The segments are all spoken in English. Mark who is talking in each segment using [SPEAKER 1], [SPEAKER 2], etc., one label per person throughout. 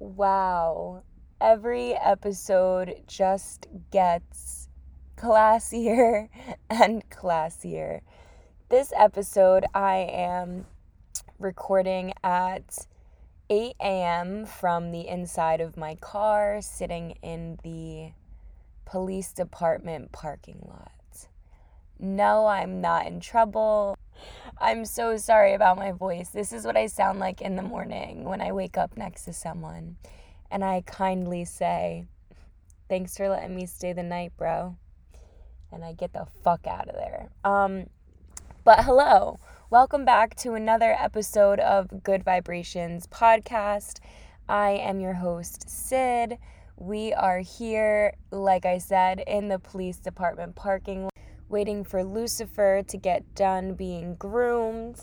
[SPEAKER 1] Wow. Every episode just gets classier and classier. This episode, I am recording at 8 a.m. from the inside of my car, sitting in the police department parking lot. No, I'm not in trouble. I'm so sorry about my voice. This is what I sound like in the morning when I wake up next to someone and I kindly say, Thanks for letting me stay the night, bro. And I get the fuck out of there. Um, but hello, welcome back to another episode of Good Vibrations podcast. I am your host, Sid. We are here, like I said, in the police department parking lot waiting for Lucifer to get done being groomed.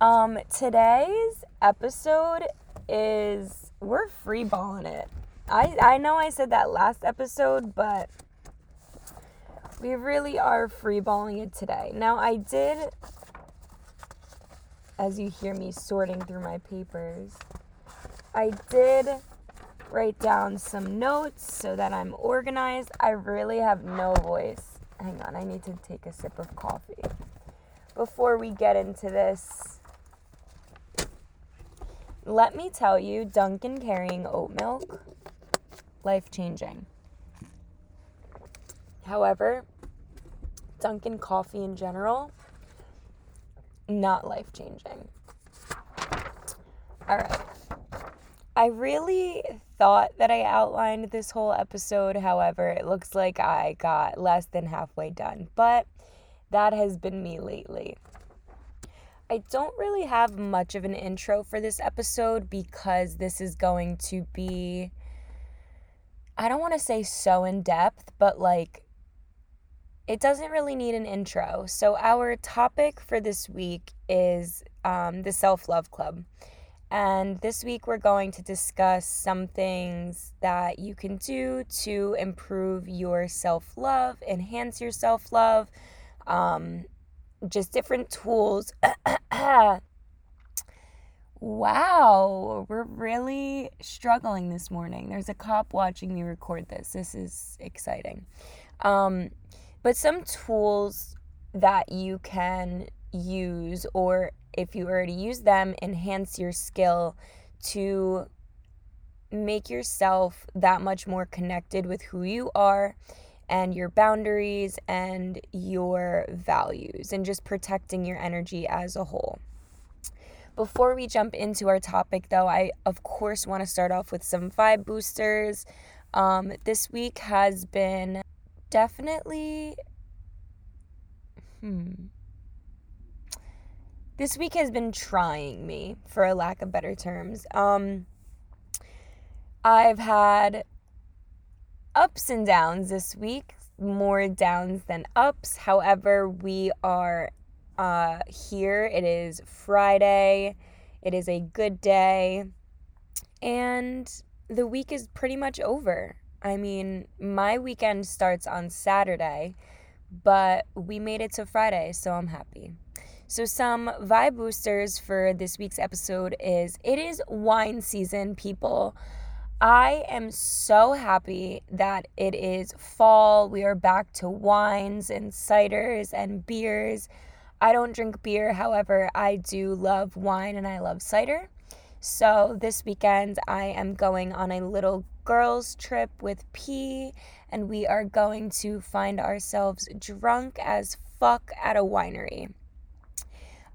[SPEAKER 1] Um, today's episode is we're freeballing it. I I know I said that last episode, but we really are freeballing it today. Now I did as you hear me sorting through my papers, I did write down some notes so that I'm organized. I really have no voice hang on, I need to take a sip of coffee. Before we get into this, let me tell you Dunkin' carrying oat milk, life changing. However, Dunkin' coffee in general, not life changing. All right. I really thought that I outlined this whole episode. However, it looks like I got less than halfway done. But that has been me lately. I don't really have much of an intro for this episode because this is going to be, I don't want to say so in depth, but like, it doesn't really need an intro. So, our topic for this week is um, the Self Love Club. And this week, we're going to discuss some things that you can do to improve your self love, enhance your self love, um, just different tools. wow, we're really struggling this morning. There's a cop watching me record this. This is exciting. Um, but some tools that you can use or if you already use them, enhance your skill to make yourself that much more connected with who you are and your boundaries and your values and just protecting your energy as a whole. Before we jump into our topic, though, I of course want to start off with some vibe boosters. Um, this week has been definitely. Hmm this week has been trying me, for a lack of better terms. Um, I've had ups and downs this week, more downs than ups. However, we are uh, here. It is Friday. It is a good day. And the week is pretty much over. I mean, my weekend starts on Saturday, but we made it to Friday, so I'm happy. So, some vibe boosters for this week's episode is it is wine season, people. I am so happy that it is fall. We are back to wines and ciders and beers. I don't drink beer, however, I do love wine and I love cider. So, this weekend, I am going on a little girls' trip with P, and we are going to find ourselves drunk as fuck at a winery.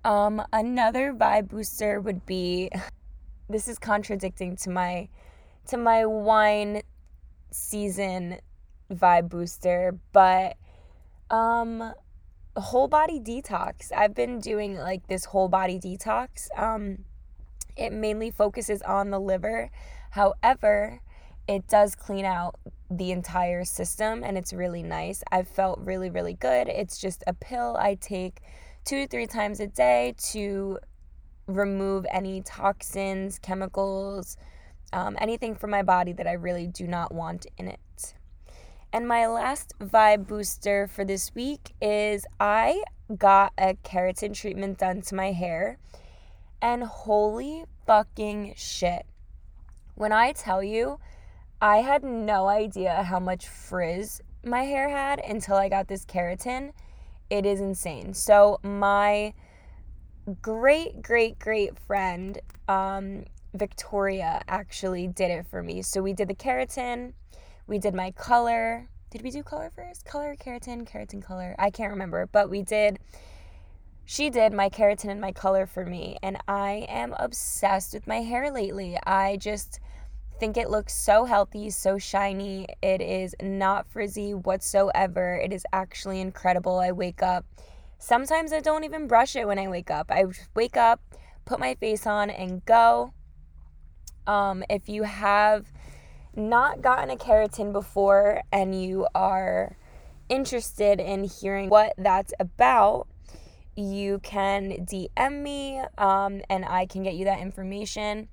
[SPEAKER 1] Um, another vibe booster would be this is contradicting to my to my wine season vibe booster, but um whole body detox. I've been doing like this whole body detox. Um it mainly focuses on the liver. However, it does clean out the entire system and it's really nice. I've felt really really good. It's just a pill I take two to three times a day to remove any toxins, chemicals, um, anything from my body that I really do not want in it. And my last vibe booster for this week is I got a keratin treatment done to my hair, and holy fucking shit. When I tell you, I had no idea how much frizz my hair had until I got this keratin. It is insane. So, my great, great, great friend, um, Victoria, actually did it for me. So, we did the keratin, we did my color. Did we do color first? Color, keratin, keratin, color. I can't remember, but we did. She did my keratin and my color for me, and I am obsessed with my hair lately. I just think it looks so healthy, so shiny. It is not frizzy whatsoever. It is actually incredible. I wake up. Sometimes I don't even brush it when I wake up. I wake up, put my face on, and go. Um, if you have not gotten a keratin before and you are interested in hearing what that's about, you can DM me um, and I can get you that information.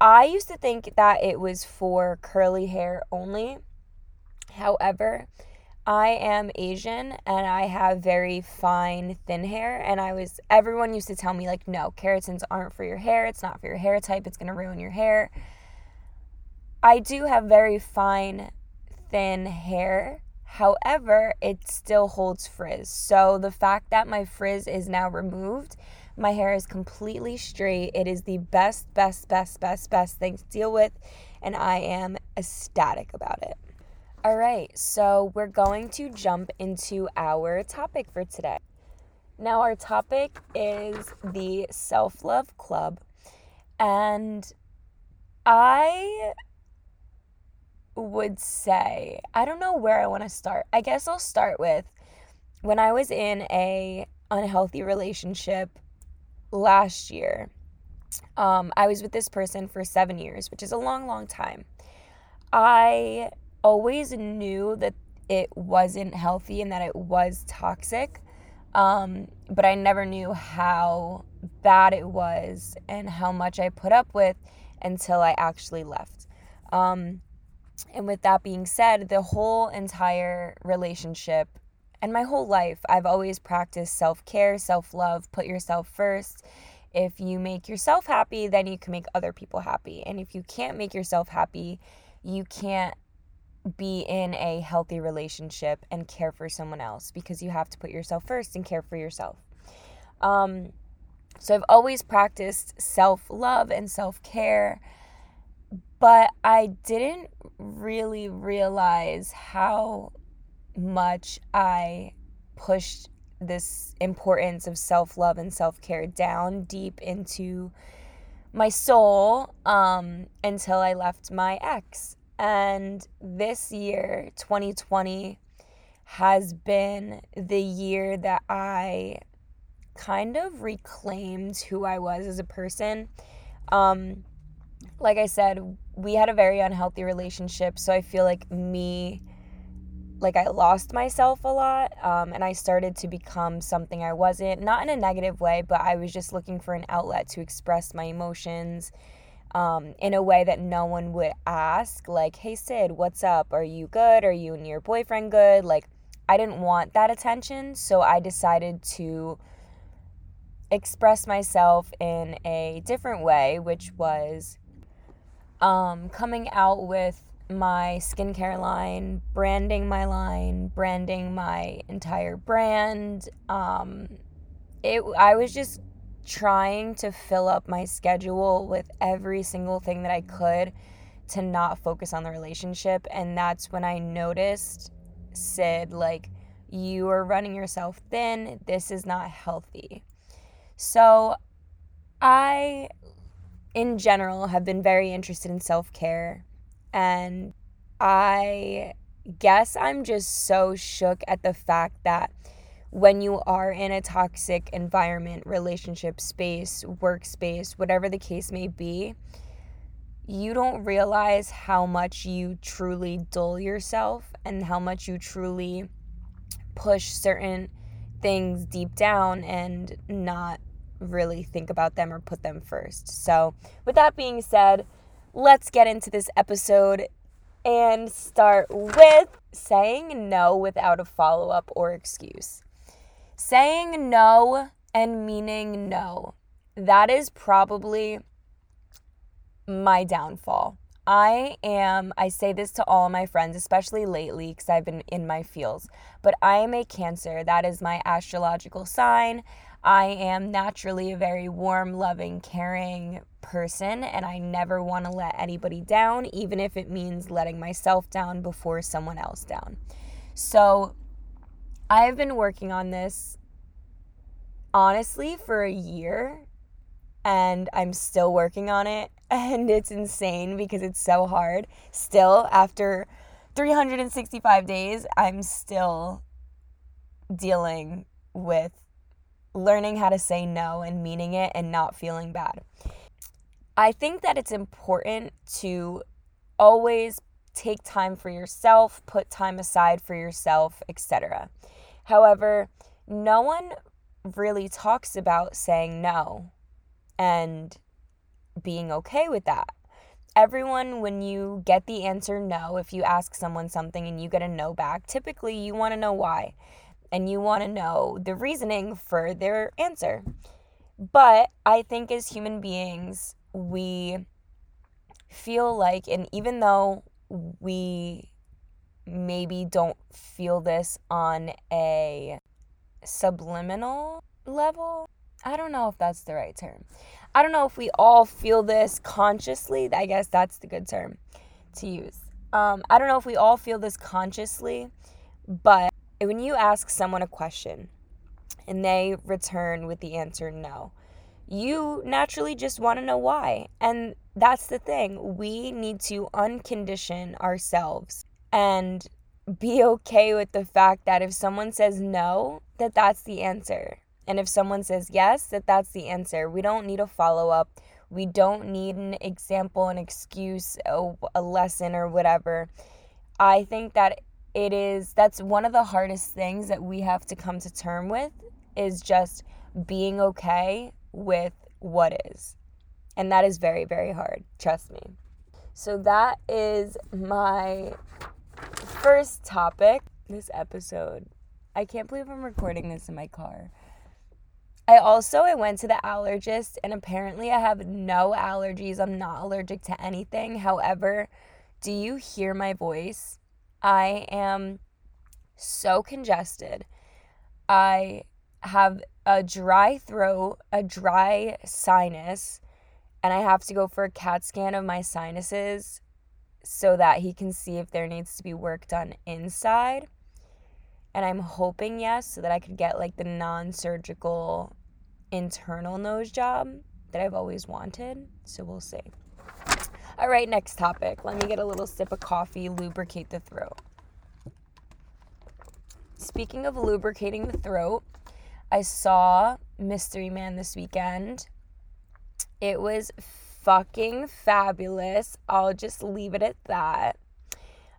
[SPEAKER 1] I used to think that it was for curly hair only. However, I am Asian and I have very fine, thin hair. And I was, everyone used to tell me, like, no, keratins aren't for your hair. It's not for your hair type. It's going to ruin your hair. I do have very fine, thin hair. However, it still holds frizz. So the fact that my frizz is now removed my hair is completely straight. It is the best, best, best, best, best thing to deal with, and I am ecstatic about it. All right, so we're going to jump into our topic for today. Now, our topic is the Self Love Club, and I would say, I don't know where I want to start. I guess I'll start with when I was in a unhealthy relationship last year, um, I was with this person for seven years, which is a long, long time. I always knew that it wasn't healthy and that it was toxic, um, but I never knew how bad it was and how much I put up with until I actually left. Um, and with that being said, the whole entire relationship and my whole life, I've always practiced self care, self love, put yourself first. If you make yourself happy, then you can make other people happy. And if you can't make yourself happy, you can't be in a healthy relationship and care for someone else because you have to put yourself first and care for yourself. Um, so I've always practiced self love and self care, but I didn't really realize how much I pushed this importance of self love and self care down deep into my soul um, until I left my ex. And this year, 2020, has been the year that I kind of reclaimed who I was as a person. Um, like I said, we had a very unhealthy relationship. So I feel like me like I lost myself a lot um, and I started to become something I wasn't, not in a negative way, but I was just looking for an outlet to express my emotions um, in a way that no one would ask, like, hey, Sid, what's up? Are you good? Are you and your boyfriend good? Like, I didn't want that attention, so I decided to express myself in a different way, which was um, coming out with my skincare line, branding my line, branding my entire brand. Um, it I was just trying to fill up my schedule with every single thing that I could to not focus on the relationship and that's when I noticed Sid like you are running yourself thin. This is not healthy. So I in general have been very interested in self-care and I guess I'm just so shook at the fact that when you are in a toxic environment, relationship space, workspace, whatever the case may be, you don't realize how much you truly dull yourself and how much you truly push certain things deep down and not really think about them or put them first. So, with that being said, let's get into this episode and start with saying no without a follow up or excuse. Saying no and meaning no. That is probably my downfall. I am, I say this to all my friends, especially lately because I've been in my fields, but I am a Cancer. That is my astrological sign. I am naturally a very warm, loving, caring person, and I never want to let anybody down, even if it means letting myself down before someone else down. So I've been working on this honestly for a year and I'm still working on it. And it's insane because it's so hard. Still, after 365 days, I'm still dealing with learning how to say no and meaning it and not feeling bad. I think that it's important to always take time for yourself, put time aside for yourself, etc. However, no one really talks about saying no and being okay with that. Everyone, when you get the answer no, if you ask someone something and you get a no back, typically you want to know why and you want to know the reasoning for their answer. But I think as human beings, we feel like, and even though we maybe don't feel this on a subliminal level, I don't know if that's the right term. I don't know if we all feel this consciously. I guess that's the good term to use. Um, I don't know if we all feel this consciously, but when you ask someone a question and they return with the answer no, you naturally just want to know why. And that's the thing. We need to uncondition ourselves and be okay with the fact that if someone says no, that that's the answer. And if someone says yes, that that's the answer. We don't need a follow up. We don't need an example, an excuse, a, a lesson, or whatever. I think that it is that's one of the hardest things that we have to come to term with is just being okay with what is. And that is very, very hard. Trust me. So that is my first topic this episode. I can't believe I'm recording this in my car. I also I went to the allergist and apparently I have no allergies. I'm not allergic to anything. However, do you hear my voice? I am so congested. I have a dry throat, a dry sinus, and I have to go for a CAT scan of my sinuses so that he can see if there needs to be work done inside. And I'm hoping yes, so that I could get like the non surgical internal nose job that I've always wanted. So we'll see. All right, next topic. Let me get a little sip of coffee, lubricate the throat. Speaking of lubricating the throat, I saw Mystery Man this weekend. It was fucking fabulous. I'll just leave it at that.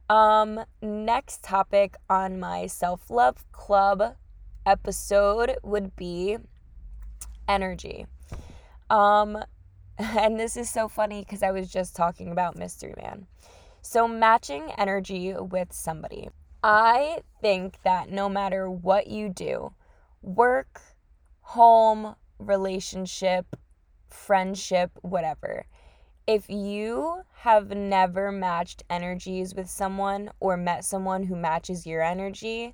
[SPEAKER 1] Um, next topic on my self love club episode would be energy. Um, and this is so funny because I was just talking about Mystery Man. So, matching energy with somebody. I think that no matter what you do, work, home, relationship, friendship, whatever, if you have never matched energies with someone or met someone who matches your energy,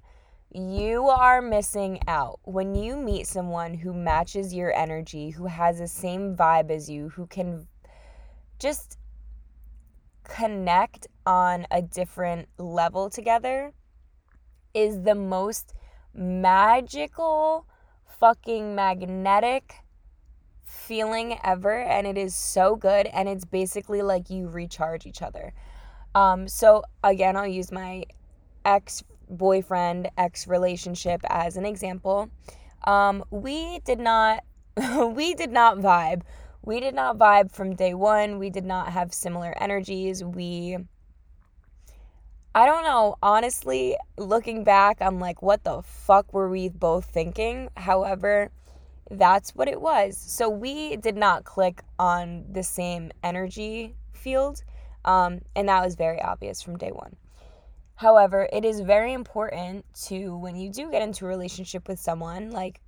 [SPEAKER 1] you are missing out. When you meet someone who matches your energy, who has the same vibe as you, who can just connect on a different level together, is the most magical, fucking magnetic feeling ever. And it is so good. And it's basically like you recharge each other. Um, so, again, I'll use my ex boyfriend ex relationship as an example. Um, we did not we did not vibe. We did not vibe from day one. We did not have similar energies. We I don't know. Honestly, looking back, I'm like, what the fuck were we both thinking? However, that's what it was. So we did not click on the same energy field. Um, and that was very obvious from day one. However, it is very important to, when you do get into a relationship with someone, like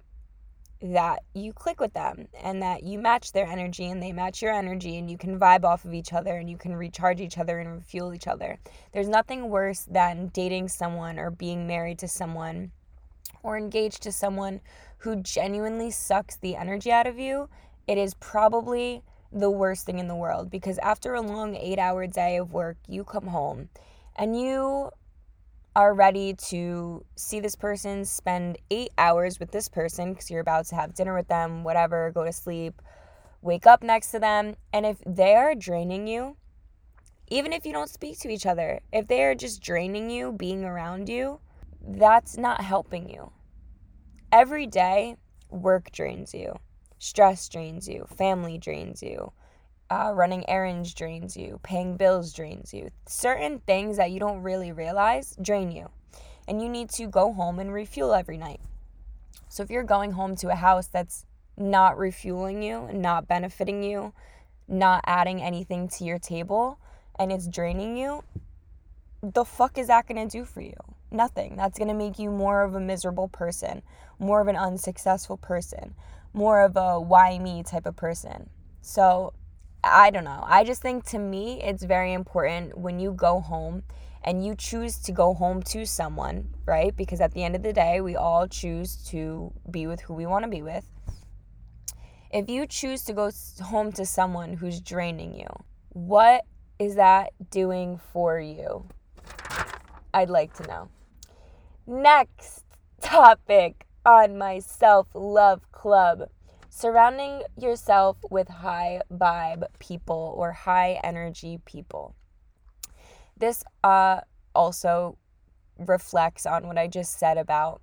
[SPEAKER 1] that you click with them and that you match their energy and they match your energy and you can vibe off of each other and you can recharge each other and refuel each other. There's nothing worse than dating someone or being married to someone or engaged to someone who genuinely sucks the energy out of you. It is probably the worst thing in the world because after a long eight hour day of work, you come home and you are ready to see this person, spend eight hours with this person because you're about to have dinner with them, whatever, go to sleep, wake up next to them. And if they are draining you, even if you don't speak to each other, if they are just draining you, being around you, that's not helping you. Every day, work drains you, stress drains you, family drains you, uh, running errands drains you, paying bills drains you. Certain things that you don't really realize drain you. And you need to go home and refuel every night. So if you're going home to a house that's not refueling you, not benefiting you, not adding anything to your table, and it's draining you, the fuck is that gonna do for you? Nothing. That's gonna make you more of a miserable person, more of an unsuccessful person, more of a why me type of person. So I don't know. I just think to me, it's very important when you go home and you choose to go home to someone, right? Because at the end of the day, we all choose to be with who we want to be with. If you choose to go home to someone who's draining you, what is that doing for you? I'd like to know. Next topic on my self love club surrounding yourself with high vibe people or high energy people. This uh, also reflects on what I just said about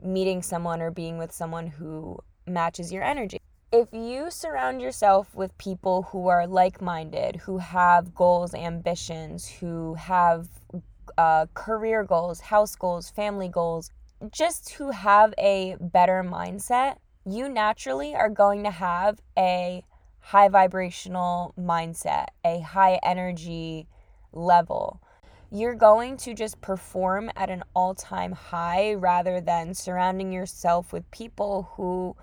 [SPEAKER 1] meeting someone or being with someone who matches your energy. If you surround yourself with people who are like minded, who have goals, ambitions, who have uh, career goals, house goals, family goals, just who have a better mindset, you naturally are going to have a high vibrational mindset, a high energy level. You're going to just perform at an all time high rather than surrounding yourself with people who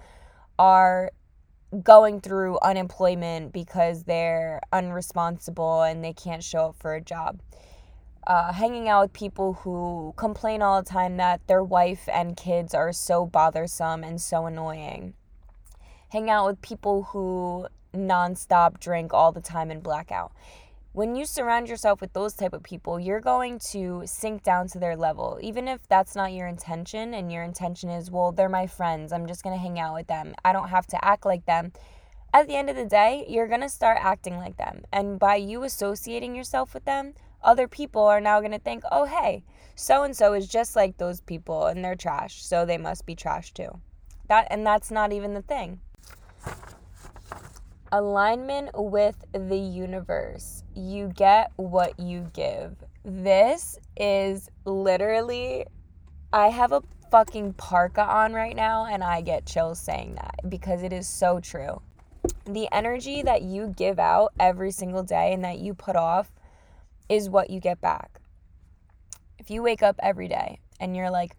[SPEAKER 1] are going through unemployment because they're unresponsible and they can't show up for a job uh, hanging out with people who complain all the time that their wife and kids are so bothersome and so annoying. Hang out with people who nonstop drink all the time and blackout. When you surround yourself with those type of people, you're going to sink down to their level. Even if that's not your intention and your intention is, well, they're my friends. I'm just going to hang out with them. I don't have to act like them. At the end of the day, you're going to start acting like them. And by you associating yourself with them, other people are now going to think, oh, hey, so and so is just like those people and they're trash, so they must be trash too. That and that's not even the thing. Alignment with the universe. You get what you give. This is literally I have a fucking parka on right now and I get chills saying that because it is so true. The energy that you give out every single day and that you put off is what you get back. If you wake up every day and you're like,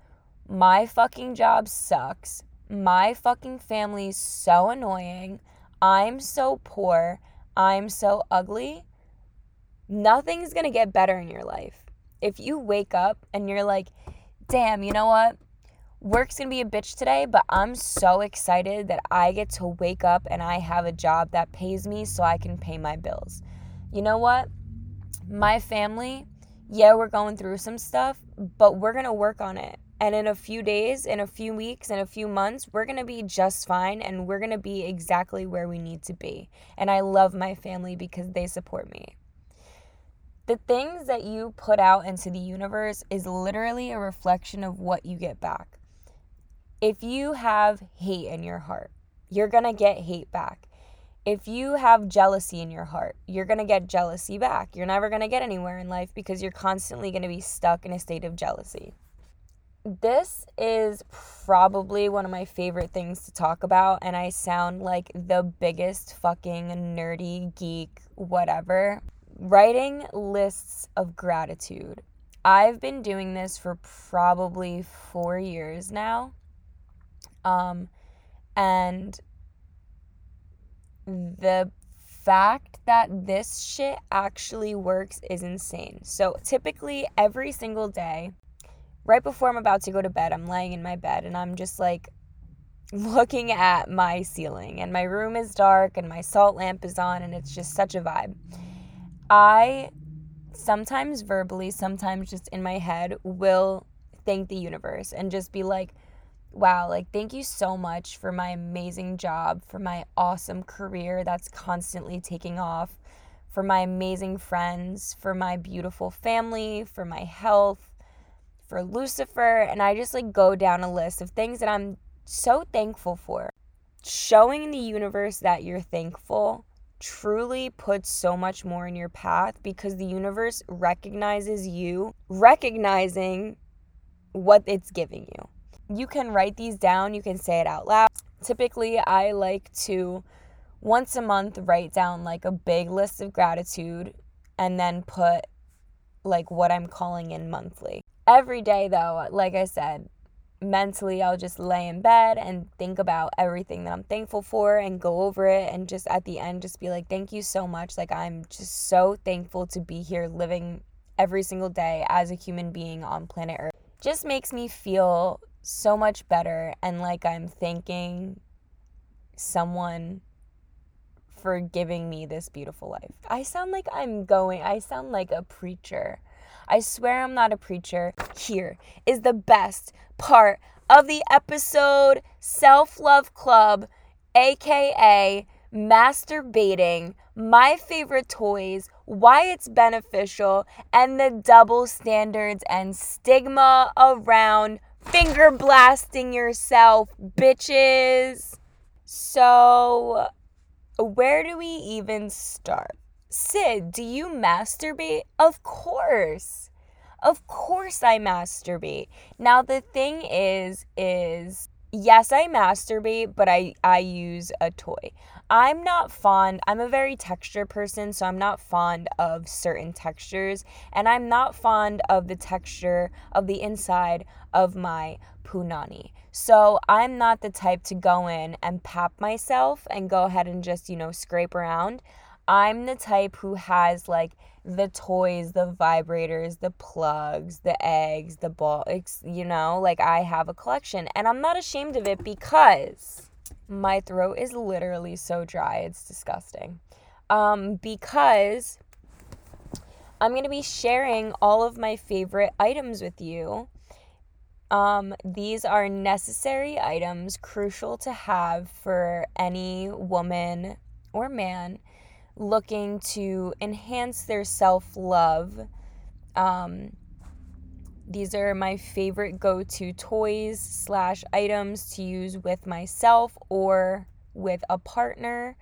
[SPEAKER 1] my fucking job sucks, my fucking family's so annoying, I'm so poor, I'm so ugly, nothing's gonna get better in your life. If you wake up and you're like, damn, you know what? Work's gonna be a bitch today, but I'm so excited that I get to wake up and I have a job that pays me so I can pay my bills. You know what? My family, yeah, we're going through some stuff, but we're going to work on it. And in a few days, in a few weeks, in a few months, we're going to be just fine and we're going to be exactly where we need to be. And I love my family because they support me. The things that you put out into the universe is literally a reflection of what you get back. If you have hate in your heart, you're going to get hate back if you have jealousy in your heart, you're going to get jealousy back. You're never going to get anywhere in life because you're constantly going to be stuck in a state of jealousy. This is probably one of my favorite things to talk about, and I sound like the biggest fucking nerdy geek, whatever. Writing lists of gratitude. I've been doing this for probably four years now. Um, And the fact that this shit actually works is insane. So typically every single day, right before I'm about to go to bed, I'm laying in my bed and I'm just like looking at my ceiling and my room is dark and my salt lamp is on and it's just such a vibe. I sometimes verbally, sometimes just in my head will thank the universe and just be like, wow, like, thank you so much for my amazing job, for my awesome career that's constantly taking off, for my amazing friends, for my beautiful family, for my health, for Lucifer. And I just like go down a list of things that I'm so thankful for. Showing the universe that you're thankful truly puts so much more in your path because the universe recognizes you, recognizing what it's giving you you can write these down, you can say it out loud. Typically, I like to once a month write down like a big list of gratitude and then put like what I'm calling in monthly. Every day, though, like I said, mentally I'll just lay in bed and think about everything that I'm thankful for and go over it and just at the end just be like thank you so much like I'm just so thankful to be here living every single day as a human being on planet Earth. Just makes me feel so much better and like I'm thanking someone for giving me this beautiful life. I sound like I'm going, I sound like a preacher. I swear I'm not a preacher. Here is the best part of the episode Self Love Club, aka masturbating, my favorite toys, why it's beneficial, and the double standards and stigma around finger blasting yourself, bitches. So, where do we even start? Sid, do you masturbate? Of course. Of course I masturbate. Now the thing is is yes, I masturbate, but I I use a toy. I'm not fond, I'm a very texture person, so I'm not fond of certain textures, and I'm not fond of the texture of the inside of my punani. So I'm not the type to go in and pap myself and go ahead and just, you know, scrape around. I'm the type who has like the toys, the vibrators, the plugs, the eggs, the ball, you know, like I have a collection and I'm not ashamed of it because my throat is literally so dry, it's disgusting. Um, because I'm going to be sharing all of my favorite items with you. Um, these are necessary items, crucial to have for any woman or man looking to enhance their self love. Um, these are my favorite go to toys slash items to use with myself or with a partner.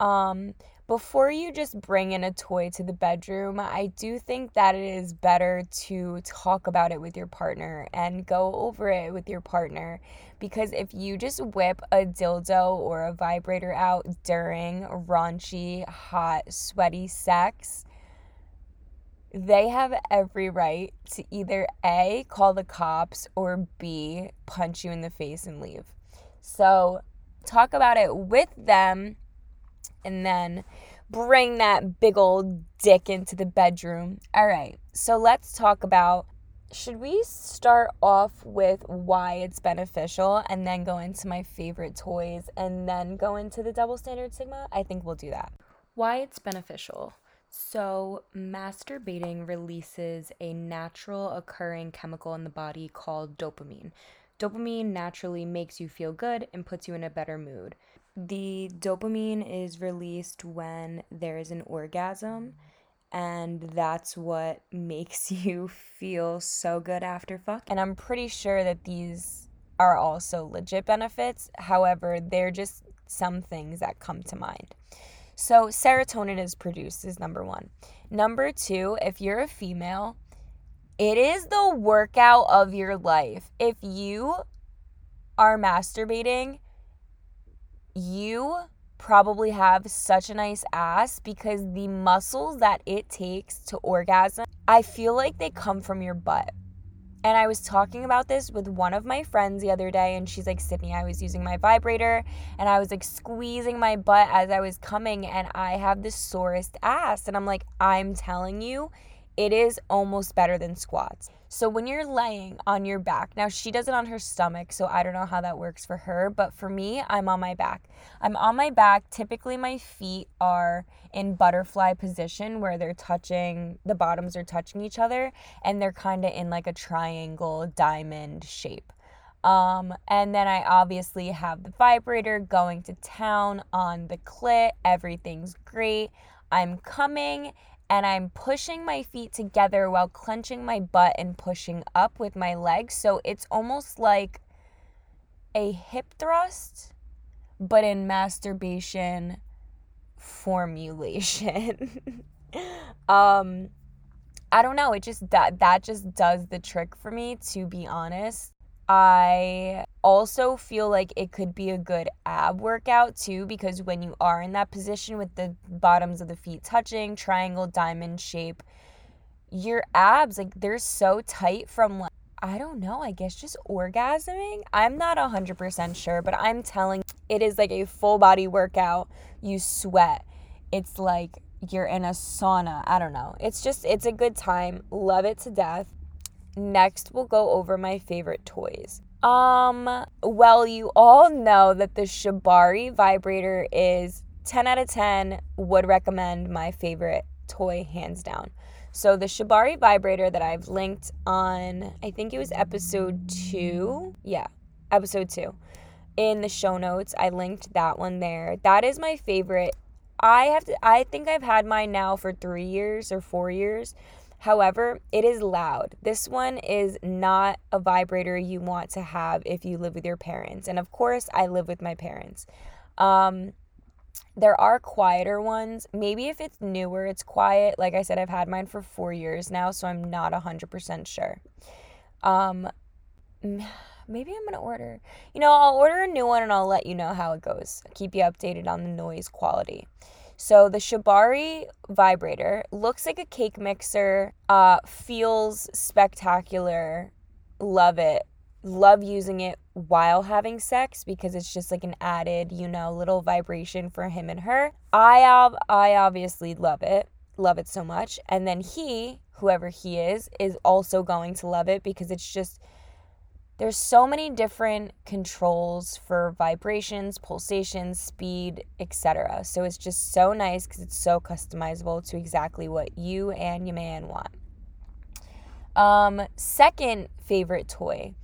[SPEAKER 1] Um, before you just bring in a toy to the bedroom, I do think that it is better to talk about it with your partner and go over it with your partner. Because if you just whip a dildo or a vibrator out during raunchy, hot, sweaty sex, they have every right to either A, call the cops, or B, punch you in the face and leave. So talk about it with them and then bring that big old dick into the bedroom. All right, so let's talk about should we start off with why it's beneficial and then go into my favorite toys and then go into the double standard sigma? I think we'll do that. Why it's beneficial. So, masturbating releases a natural occurring chemical in the body called dopamine. Dopamine naturally makes you feel good and puts you in a better mood. The dopamine is released when there is an orgasm, and that's what makes you feel so good after fuck. And I'm pretty sure that these are also legit benefits. However, they're just some things that come to mind. So, serotonin is produced, is number one. Number two, if you're a female, it is the workout of your life. If you are masturbating, you probably have such a nice ass because the muscles that it takes to orgasm, I feel like they come from your butt. And I was talking about this with one of my friends the other day, and she's like, Sydney, I was using my vibrator and I was like squeezing my butt as I was coming, and I have the sorest ass. And I'm like, I'm telling you, it is almost better than squats. So when you're laying on your back, now she does it on her stomach, so I don't know how that works for her, but for me, I'm on my back. I'm on my back. Typically, my feet are in butterfly position where they're touching, the bottoms are touching each other, and they're kind of in like a triangle diamond shape. Um, and then I obviously have the vibrator going to town on the clit. Everything's great. I'm coming and I'm pushing my feet together while clenching my butt and pushing up with my legs. So it's almost like a hip thrust, but in masturbation formulation. um I don't know, it just that that just does the trick for me to be honest. I also feel like it could be a good ab workout too because when you are in that position with the bottoms of the feet touching, triangle, diamond shape, your abs like they're so tight from like I don't know, I guess just orgasming. I'm not 100% sure, but I'm telling it is like a full body workout. You sweat. It's like you're in a sauna. I don't know. It's just it's a good time. Love it to death. Next, we'll go over my favorite toys. Um, well, you all know that the Shibari vibrator is 10 out of 10, would recommend my favorite toy hands down. So, the Shibari vibrator that I've linked on, I think it was episode two. Yeah, episode two. In the show notes, I linked that one there. That is my favorite. I have to, I think I've had mine now for three years or four years However, it is loud. This one is not a vibrator you want to have if you live with your parents. And of course, I live with my parents. Um, there are quieter ones. Maybe if it's newer, it's quiet. Like I said, I've had mine for four years now, so I'm not 100% sure. Um, maybe I'm gonna order. You know, I'll order a new one and I'll let you know how it goes. keep you updated on the noise quality. So the Shibari vibrator looks like a cake mixer, uh, feels spectacular. Love it. Love using it while having sex because it's just like an added, you know, little vibration for him and her. I ob- I obviously love it. Love it so much. And then he, whoever he is, is also going to love it because it's just there's so many different controls for vibrations, pulsations, speed, etc. So it's just so nice because it's so customizable to exactly what you and your man want. Um, second favorite toy,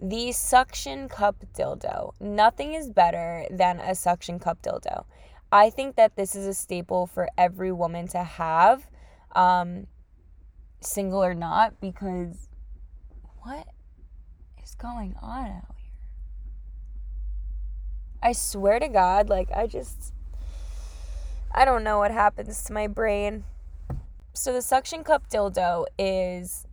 [SPEAKER 1] the suction cup dildo. Nothing is better than a suction cup dildo. I think that this is a staple for every woman to have, um, single or not, because what? Going on out here? I swear to God, like, I just. I don't know what happens to my brain. So, the suction cup dildo is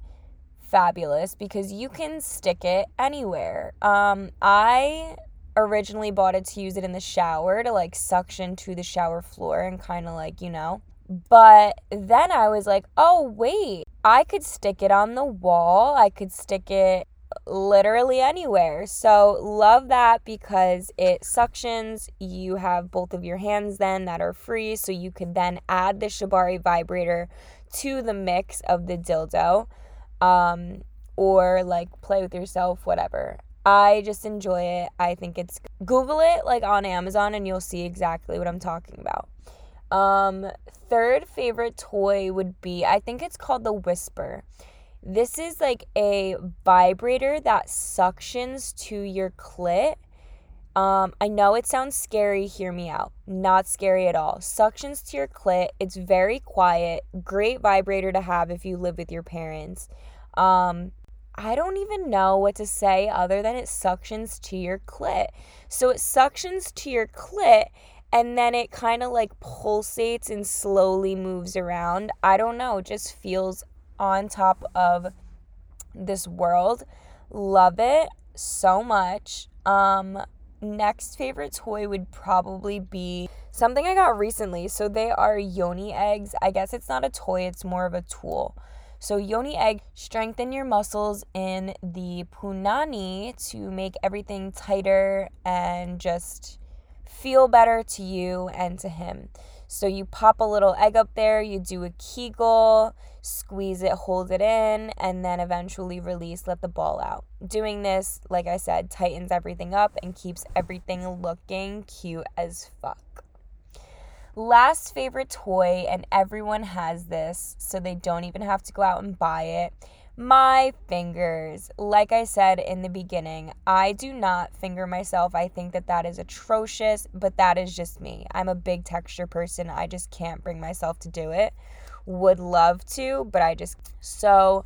[SPEAKER 1] fabulous because you can stick it anywhere. Um, I originally bought it to use it in the shower to like suction to the shower floor and kind of like, you know. But then I was like, oh, wait, I could stick it on the wall. I could stick it literally anywhere. So, love that because it suctions. You have both of your hands then that are free. So, you could then add the Shibari vibrator to the mix of the dildo um, or like play with yourself, whatever. I just enjoy it. I think it's Google it like on Amazon and you'll see exactly what I'm talking about. Um, third favorite toy would be I think it's called the Whisper. This is like a vibrator that suctions to your clit. Um, I know it sounds scary, hear me out. Not scary at all. Suctions to your clit. It's very quiet. Great vibrator to have if you live with your parents. Um, I don't even know what to say other than it suctions to your clit. So it suctions to your clit and then it kind of like pulsates and slowly moves around. I don't know, it just feels on top of this world. Love it so much. Um, next favorite toy would probably be something I got recently. So they are yoni eggs. I guess it's not a toy, it's more of a tool. So, yoni egg strengthen your muscles in the punani to make everything tighter and just feel better to you and to him. So you pop a little egg up there, you do a kegel, squeeze it, hold it in, and then eventually release, let the ball out. Doing this, like I said, tightens everything up and keeps everything looking cute as fuck. Last favorite toy, and everyone has this, so they don't even have to go out and buy it my fingers. Like I said in the beginning, I do not finger myself. I think that that is atrocious, but that is just me. I'm a big texture person. I just can't bring myself to do it. Would love to, but I just. So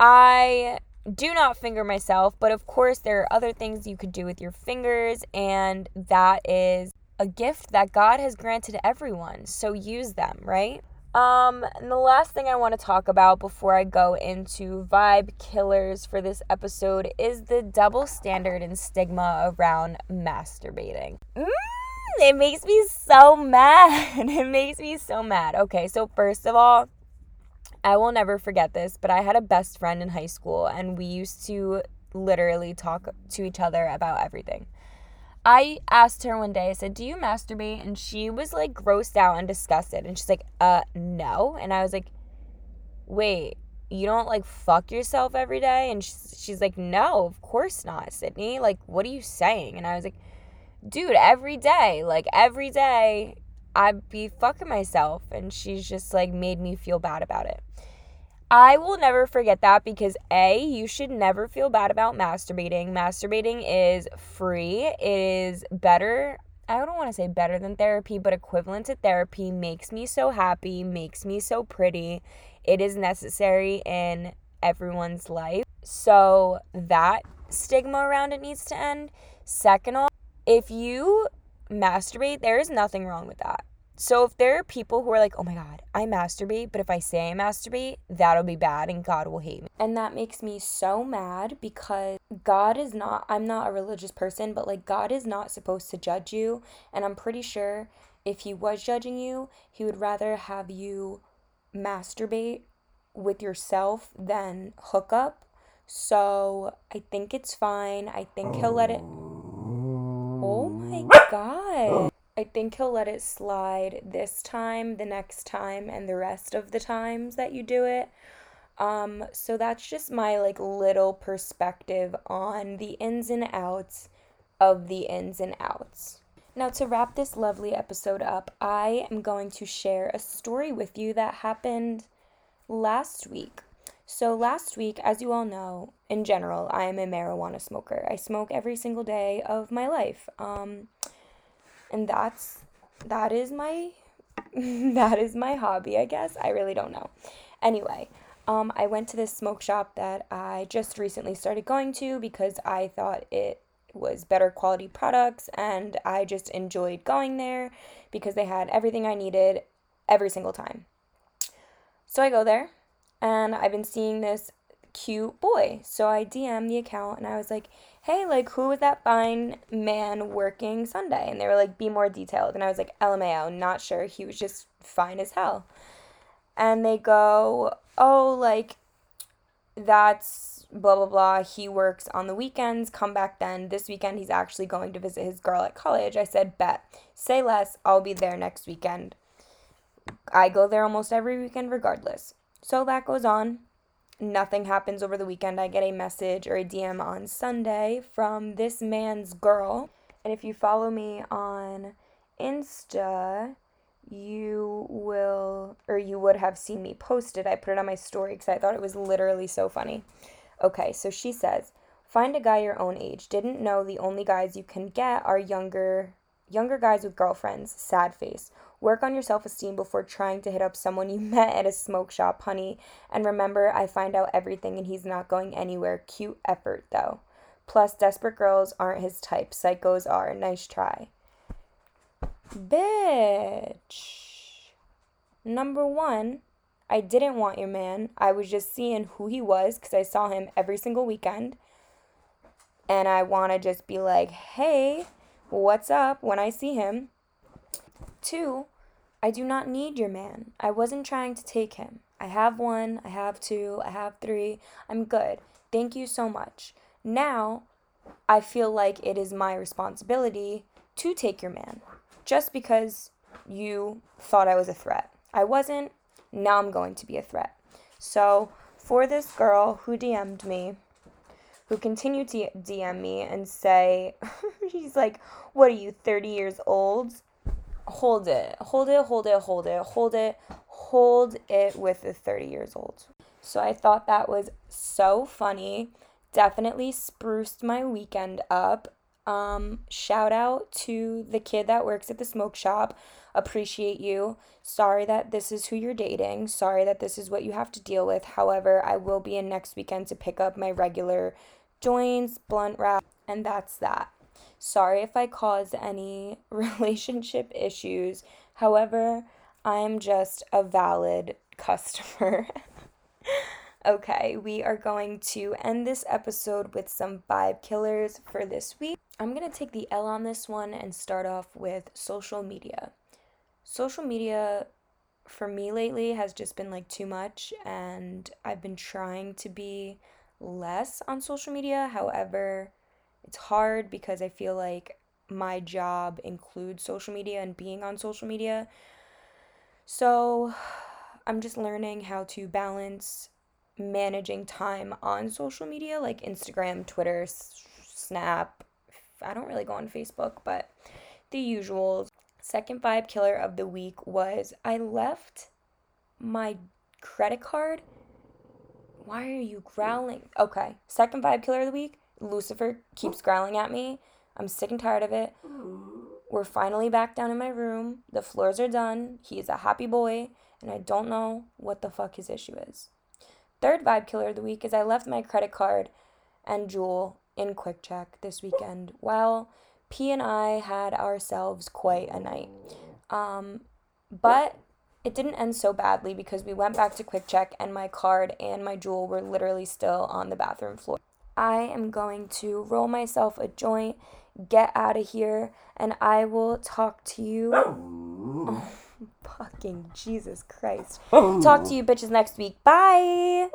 [SPEAKER 1] I do not finger myself, but of course, there are other things you could do with your fingers, and that is a gift that God has granted everyone. So use them, right? Um, and the last thing I want to talk about before I go into vibe killers for this episode is the double standard and stigma around masturbating. Mm, it makes me so mad. It makes me so mad. Okay, so first of all, I will never forget this, but I had a best friend in high school and we used to literally talk to each other about everything. I asked her one day, I said, Do you masturbate? And she was like grossed out and disgusted. And she's like, Uh, no. And I was like, Wait, you don't like fuck yourself every day? And she's, she's like, No, of course not, Sydney. Like, what are you saying? And I was like, Dude, every day, like every day, I'd be fucking myself. And she's just like made me feel bad about it. I will never forget that because A, you should never feel bad about masturbating. Masturbating is free, it is better. I don't want to say better than therapy, but equivalent to therapy makes me so happy, makes me so pretty. It is necessary in everyone's life. So that stigma around it needs to end. Second off, if you masturbate, there is nothing wrong with that. So if there are people who are like, oh my God, I masturbate, but if I say I masturbate, that'll be bad and God will hate me. And that makes me so mad because God is not, I'm not a religious person, but like God is not supposed to judge you. And I'm pretty sure if He was judging you, He would rather have you masturbate with yourself than hook up. So I think it's fine. I think He'll let it. Oh. Oh my God. I think he'll let it slide this time, the next time, and the rest of the times that you do it. Um, so that's just my like little perspective on the ins and outs of the ins and outs. Now, to wrap this lovely episode up, I am going to share a story with you that happened last week. So, last week, as you all know, in general, I am a marijuana smoker. I smoke every single day of my life. Um, and that's that is my that is my hobby, I guess. I really don't know. Anyway, um, I went to this smoke shop that I just recently started going to because I thought it was better quality products and I just enjoyed going there because they had everything I needed every single time. So I go there and I've been seeing this cute boy. So I DM the account and I was like, hey, like, who was that fine man working Sunday? And they were like, be more detailed. And I was like, LMAO, not sure. He was just fine as hell. And they go, oh, like, that's blah, blah, blah. He works on the weekends. Come back then. This weekend, he's actually going to visit his girl at college. I said, bet. Say less. I'll be there next weekend. I go there almost every weekend, regardless. So that goes on nothing happens over the weekend, I get a message or a DM on Sunday from this man's girl. And if you follow me on Insta, you will, or you would have seen me post it. I put it on my story because I thought it was literally so funny. Okay, so she says, find a guy your own age. Didn't know the only guys you can get are younger, younger guys with girlfriends. Sad face. Work on your self esteem before trying to hit up someone you met at a smoke shop, honey. And remember, I find out everything and he's not going anywhere. Cute effort, though. Plus, desperate girls aren't his type. Psychos are. Nice try. Bitch. Number one, I didn't want your man. I was just seeing who he was because I saw him every single weekend. And I want to just be like, hey, what's up when I see him? Two, I do not need your man. I wasn't trying to take him. I have one, I have two, I have three. I'm good. Thank you so much. Now, I feel like it is my responsibility to take your man just because you thought I was a threat. I wasn't. Now I'm going to be a threat. So, for this girl who DM'd me, who continued to DM me and say, she's like, What are you, 30 years old? Hold it, hold it, hold it, hold it, hold it, hold it with the 30 years old. So I thought that was so funny. Definitely spruced my weekend up. Um, shout out to the kid that works at the smoke shop. Appreciate you. Sorry that this is who you're dating. Sorry that this is what you have to deal with. However, I will be in next weekend to pick up my regular joints, blunt wrap, and that's that. Sorry if I caused any relationship issues. However, I am just a valid customer. okay, we are going to end this episode with some vibe killers for this week. I'm going to take the L on this one and start off with social media. Social media for me lately has just been like too much, and I've been trying to be less on social media. However, it's hard because I feel like my job includes social media and being on social media. So I'm just learning how to balance managing time on social media like Instagram, Twitter, Snap. I don't really go on Facebook, but the usuals. Second vibe killer of the week was I left my credit card why are you growling? Okay. Second vibe killer of the week. Lucifer keeps growling at me. I'm sick and tired of it. We're finally back down in my room. The floors are done. He is a happy boy, and I don't know what the fuck his issue is. Third vibe killer of the week is I left my credit card and Juul in QuickChek this weekend while P and I had ourselves quite a night. Um, but it didn't end so badly because we went back to QuickChek and my card and my Juul were literally still on the bathroom floor. I am going to roll myself a joint, get out of here, and I will talk to you. Oh, fucking Jesus Christ. Talk to you bitches next week. Bye.